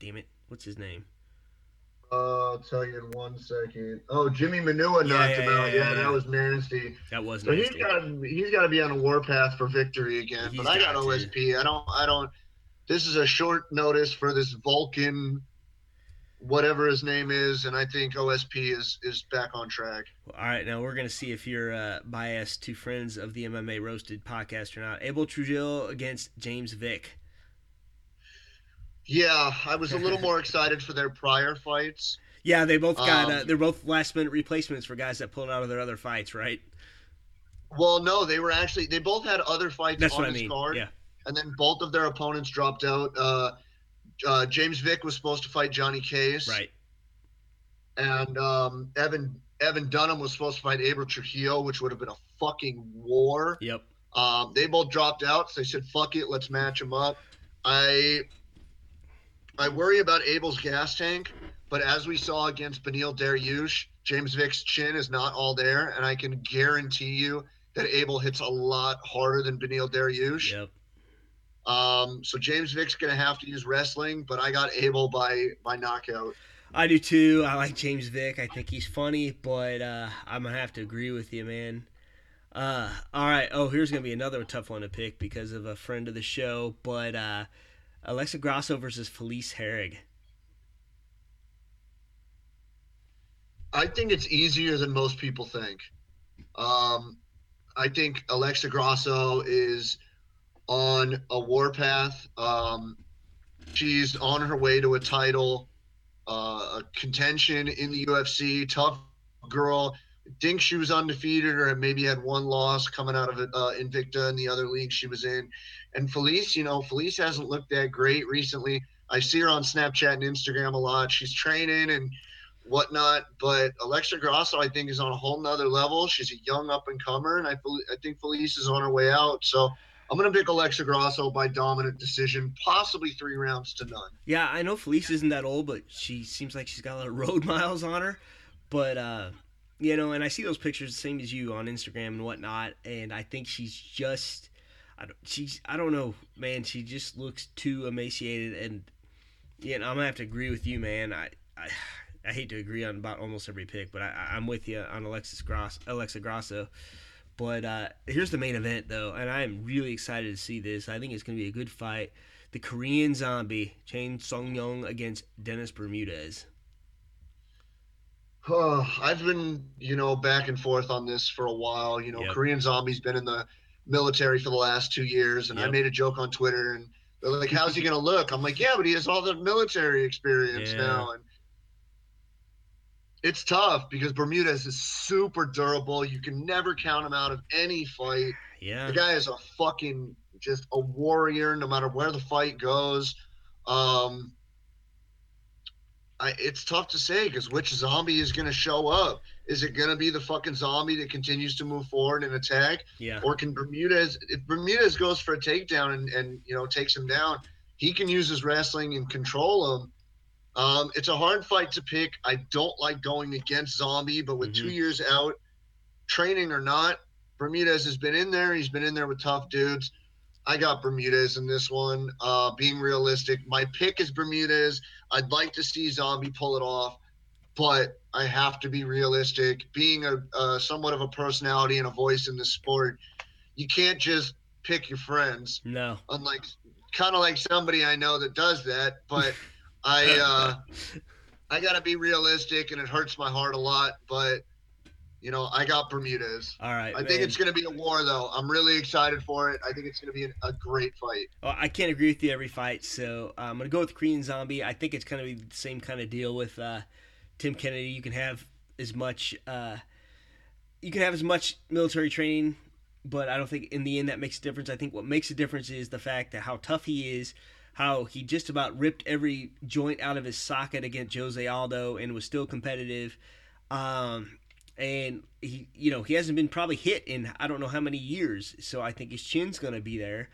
Damn it! What's his name? Uh, I'll tell you in one second. Oh, Jimi Manuwa Yeah, knocked yeah, him out. yeah, Yeah, that was nasty. That was So he's nasty. got he's got to be on a warpath for victory again. He's but I got got to. OSP. I don't I don't. This is a short notice for this Volkan, whatever his name is, and I think OSP is is back on track. All right, now we're gonna see if you're uh, biased to friends of the MMA Roasted podcast or not. Abel Trujillo against James Vick. Yeah, I was a little more excited for their prior fights. Yeah, they both got. uh, Um, they're both last minute replacements for guys that pulled out of their other fights, right? Well, no, they were actually they both had other fights That's on what I this mean. card, Yeah. and then both of their opponents dropped out. Uh, uh, James Vick was supposed to fight Johnny Case, Right. and um, Evan Evan Dunham was supposed to fight Abel Trujillo, which would have been a fucking war. Yep. Um, they both dropped out, so they said, "Fuck it, let's match them up." I I worry about Abel's gas tank, but as we saw against Beneil Dariush, James Vick's chin is not all there, and I can guarantee you that Abel hits a lot harder than Beneil Dariush. Yep. Um, so James Vick's gonna have to use wrestling, but I got Abel by by knockout. I do too. I like James Vick. I think he's funny, but uh, I'm gonna have to agree with you, man. Uh, all right. Oh, here's gonna be another tough one to pick because of a friend of the show, but uh, Alexa Grasso versus Felice Herrig. I think it's easier than most people think. Um, I think Alexa Grasso is on a warpath. Um, she's on her way to a title, uh, a contention in the UFC. Tough girl. Think she was undefeated or maybe had one loss coming out of uh, Invicta and the other league she was in. And Felice, you know, Felice hasn't looked that great recently. I see her on Snapchat and Instagram a lot. She's training and whatnot. But Alexa Grasso, I think, is on a whole nother level. She's a young up and comer, and I, I think Felice is on her way out. So I'm going to pick Alexa Grasso by dominant decision, possibly three rounds to none. Yeah, I know Felice isn't that old, but she seems like she's got a lot of road miles on her. But, uh, you know, and I see those pictures, same as you on Instagram and whatnot, and I think she's just. I don't, she's I don't know, man. She just looks too emaciated, and yeah, I'm gonna have to agree with you, man. I, I I hate to agree on about almost every pick, but I, I'm with you on Alexis Gross, Alexa Grasso. But uh, here's the main event, though, and I am really excited to see this. I think it's going to be a good fight. The Korean Zombie, Chan Sung Jung against Dennis Bermudez. Oh, I've been, you know, back and forth on this for a while. You know, yep. Korean Zombie's been in the military for the last two years, and yep. I made a joke on Twitter, and they're like, "How's he gonna look?" I'm like, "Yeah, but he has all the military experience yeah. now." And it's tough because Bermudez is super durable. You can never count him out of any fight. Yeah. The guy is a fucking just a warrior no matter where the fight goes. Um I, it's tough to say because which zombie is going to show up? Is it going to be the fucking zombie that continues to move forward and attack? Yeah. Or can Bermudez, if Bermudez goes for a takedown and, and you know takes him down, he can use his wrestling and control him. Um, it's a hard fight to pick. I don't like going against Zombie, but with mm-hmm. two years out, training or not, Bermudez has been in there. He's been in there with tough dudes. I got Bermudez in this one. Uh, being realistic, my pick is Bermudez. I'd like to see Zombie pull it off, but I have to be realistic. Being a, somewhat of a personality and a voice in this sport, you can't just pick your friends. No. Unlike, kind of like somebody I know that does that, but. I uh, I gotta be realistic, and it hurts my heart a lot, but you know I got Bermudez. All right. I man. think it's gonna be a war, though. I'm really excited for it. I think it's gonna be a great fight. Well, I can't agree with you every fight, so uh, I'm gonna go with Korean Zombie. I think it's gonna be the same kind of deal with uh, Tim Kennedy. You can have as much. Uh, you can have as much military training but I don't think in the end that makes a difference. I think what makes a difference is the fact that how tough he is, how he just about ripped every joint out of his socket against Jose Aldo and was still competitive. Um, and he, you know, he hasn't been probably hit in I don't know how many years. So I think his chin's gonna be there.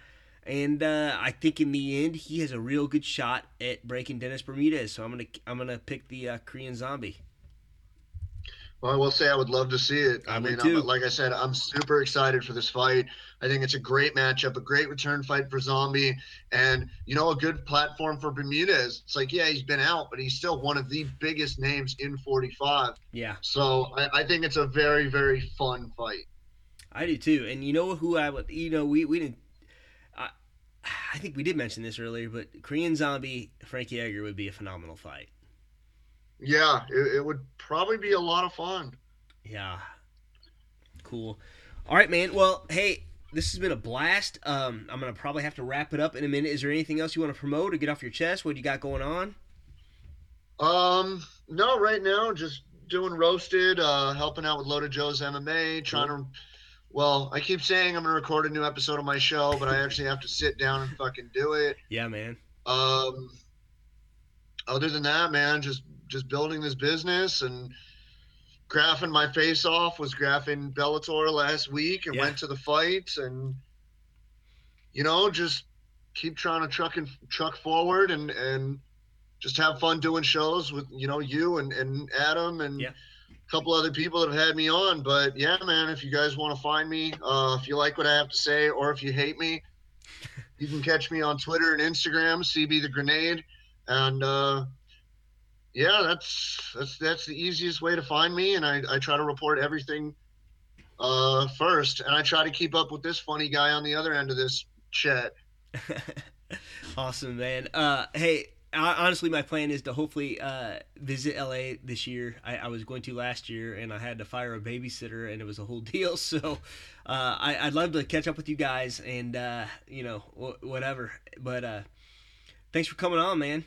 And uh, I think in the end he has a real good shot at breaking Dennis Bermudez. So I'm gonna I'm gonna pick the uh, Korean Zombie. Well, I will say I would love to see it. I, I mean, I'm, like I said, I'm super excited for this fight. I think it's a great matchup, a great return fight for Zombie, and you know, a good platform for Bermudez. It's like, yeah, he's been out, but he's still one of the biggest names in 45. Yeah. So I, I think it's a very, very fun fight. I do too, and you know who I would, you know, we we didn't. I, I think we did mention this earlier, but Korean Zombie Frankie Edgar would be a phenomenal fight. Yeah, it, it would probably be a lot of fun. Yeah. Cool. All right, man. Well, hey, this has been a blast. Um, I'm gonna probably have to wrap it up in a minute. Is there anything else you want to promote or get off your chest? What do you got going on? Um, no, right now just doing roasted, uh, helping out with Loaded Joe's MMA, trying cool. to. Well, I keep saying I'm gonna record a new episode of my show, but I actually have to sit down and fucking do it. Yeah, man. Um, other than that, man, just just building this business and graphing my face off was graphing Bellator last week and yeah. went to the fights and you know just keep trying to truck and truck forward and and just have fun doing shows with you know you and and Adam and yeah. a couple other people that have had me on but yeah man if you guys want to find me uh, if you like what I have to say or if you hate me you can catch me on Twitter and Instagram CB the Grenade and uh, yeah, that's that's that's the easiest way to find me, and I, I try to report everything uh, first, and I try to keep up with this funny guy on the other end of this chat. awesome, man. Uh, hey, honestly, my plan is to hopefully uh, visit LA this year. I, I, was going to last year, and I had to fire a babysitter, and it was a whole deal. So uh, I, would love to catch up with you guys, and uh, you know, whatever. But uh, thanks for coming on, man.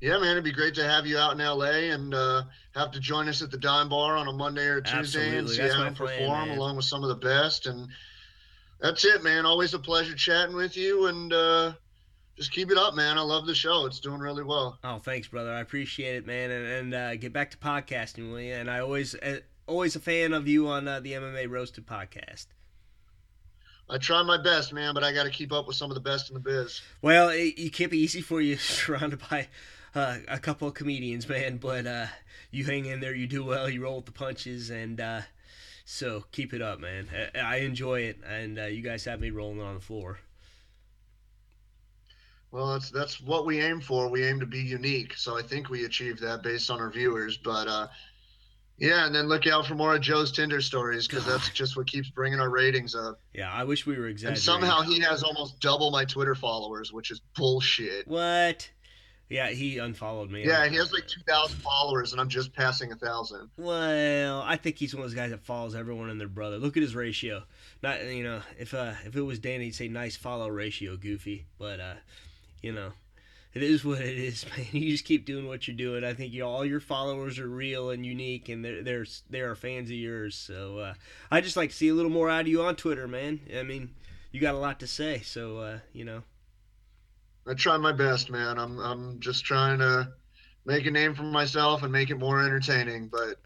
Yeah, man, it'd be great to have you out in LA and uh, have to join us at the Dime Bar on a Monday or Tuesday Absolutely. and see That's how my perform man. along with some of the best. And that's it, man. Always a pleasure chatting with you and uh, just keep it up, man. I love the show. It's doing really well. Oh, thanks, brother. I appreciate it, man. And, and uh, get back to podcasting, will you? And I always, uh, always a fan of you on uh, the MMA Roasted podcast. I try my best, man, but I got to keep up with some of the best in the biz. Well, it, it can't be easy for you surrounded by uh, a couple of comedians, man. But uh, you hang in there, you do well, you roll with the punches, and uh, so keep it up, man. I, I enjoy it, and uh, you guys have me rolling on the floor. Well, that's that's what we aim for. We aim to be unique, so I think we achieved that based on our viewers. But uh, yeah, and then look out for more of Joe's Tinder stories because that's just what keeps bringing our ratings up. Yeah, I wish we were And somehow he has almost double my Twitter followers, which is bullshit. what? Yeah, he unfollowed me. Yeah, he has like two thousand followers, and I'm just passing a thousand. Well, I think he's one of those guys that follows everyone and their brother. Look at his ratio. Not you know, if uh if it was Danny, he'd say nice follow ratio, goofy. But uh, you know, it is what it is, man. You just keep doing what you're doing. I think you all your followers are real and unique, and they're they're they are fans of yours. So uh, I just like to see a little more out of you on Twitter, man. I mean, you got a lot to say, so uh, you know. I try my best, man. I'm I'm just trying to make a name for myself and make it more entertaining, but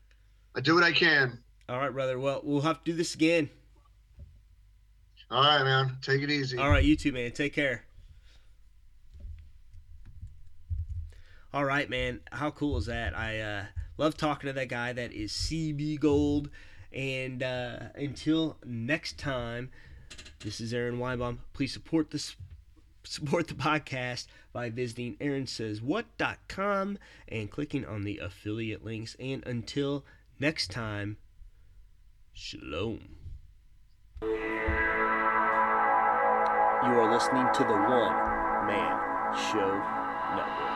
I do what I can. All right, brother. Well, we'll have to do this again. All right, man. Take it easy. All right, you too, man. Take care. All right, man. How cool is that? I uh, love talking to that guy that is CB Gold. And uh, until next time, this is Aaron Weinbaum. Please support this support the podcast by visiting aaronsayswhat.com and clicking on the affiliate links. And until next time, shalom. You are listening to the One Man Show Network.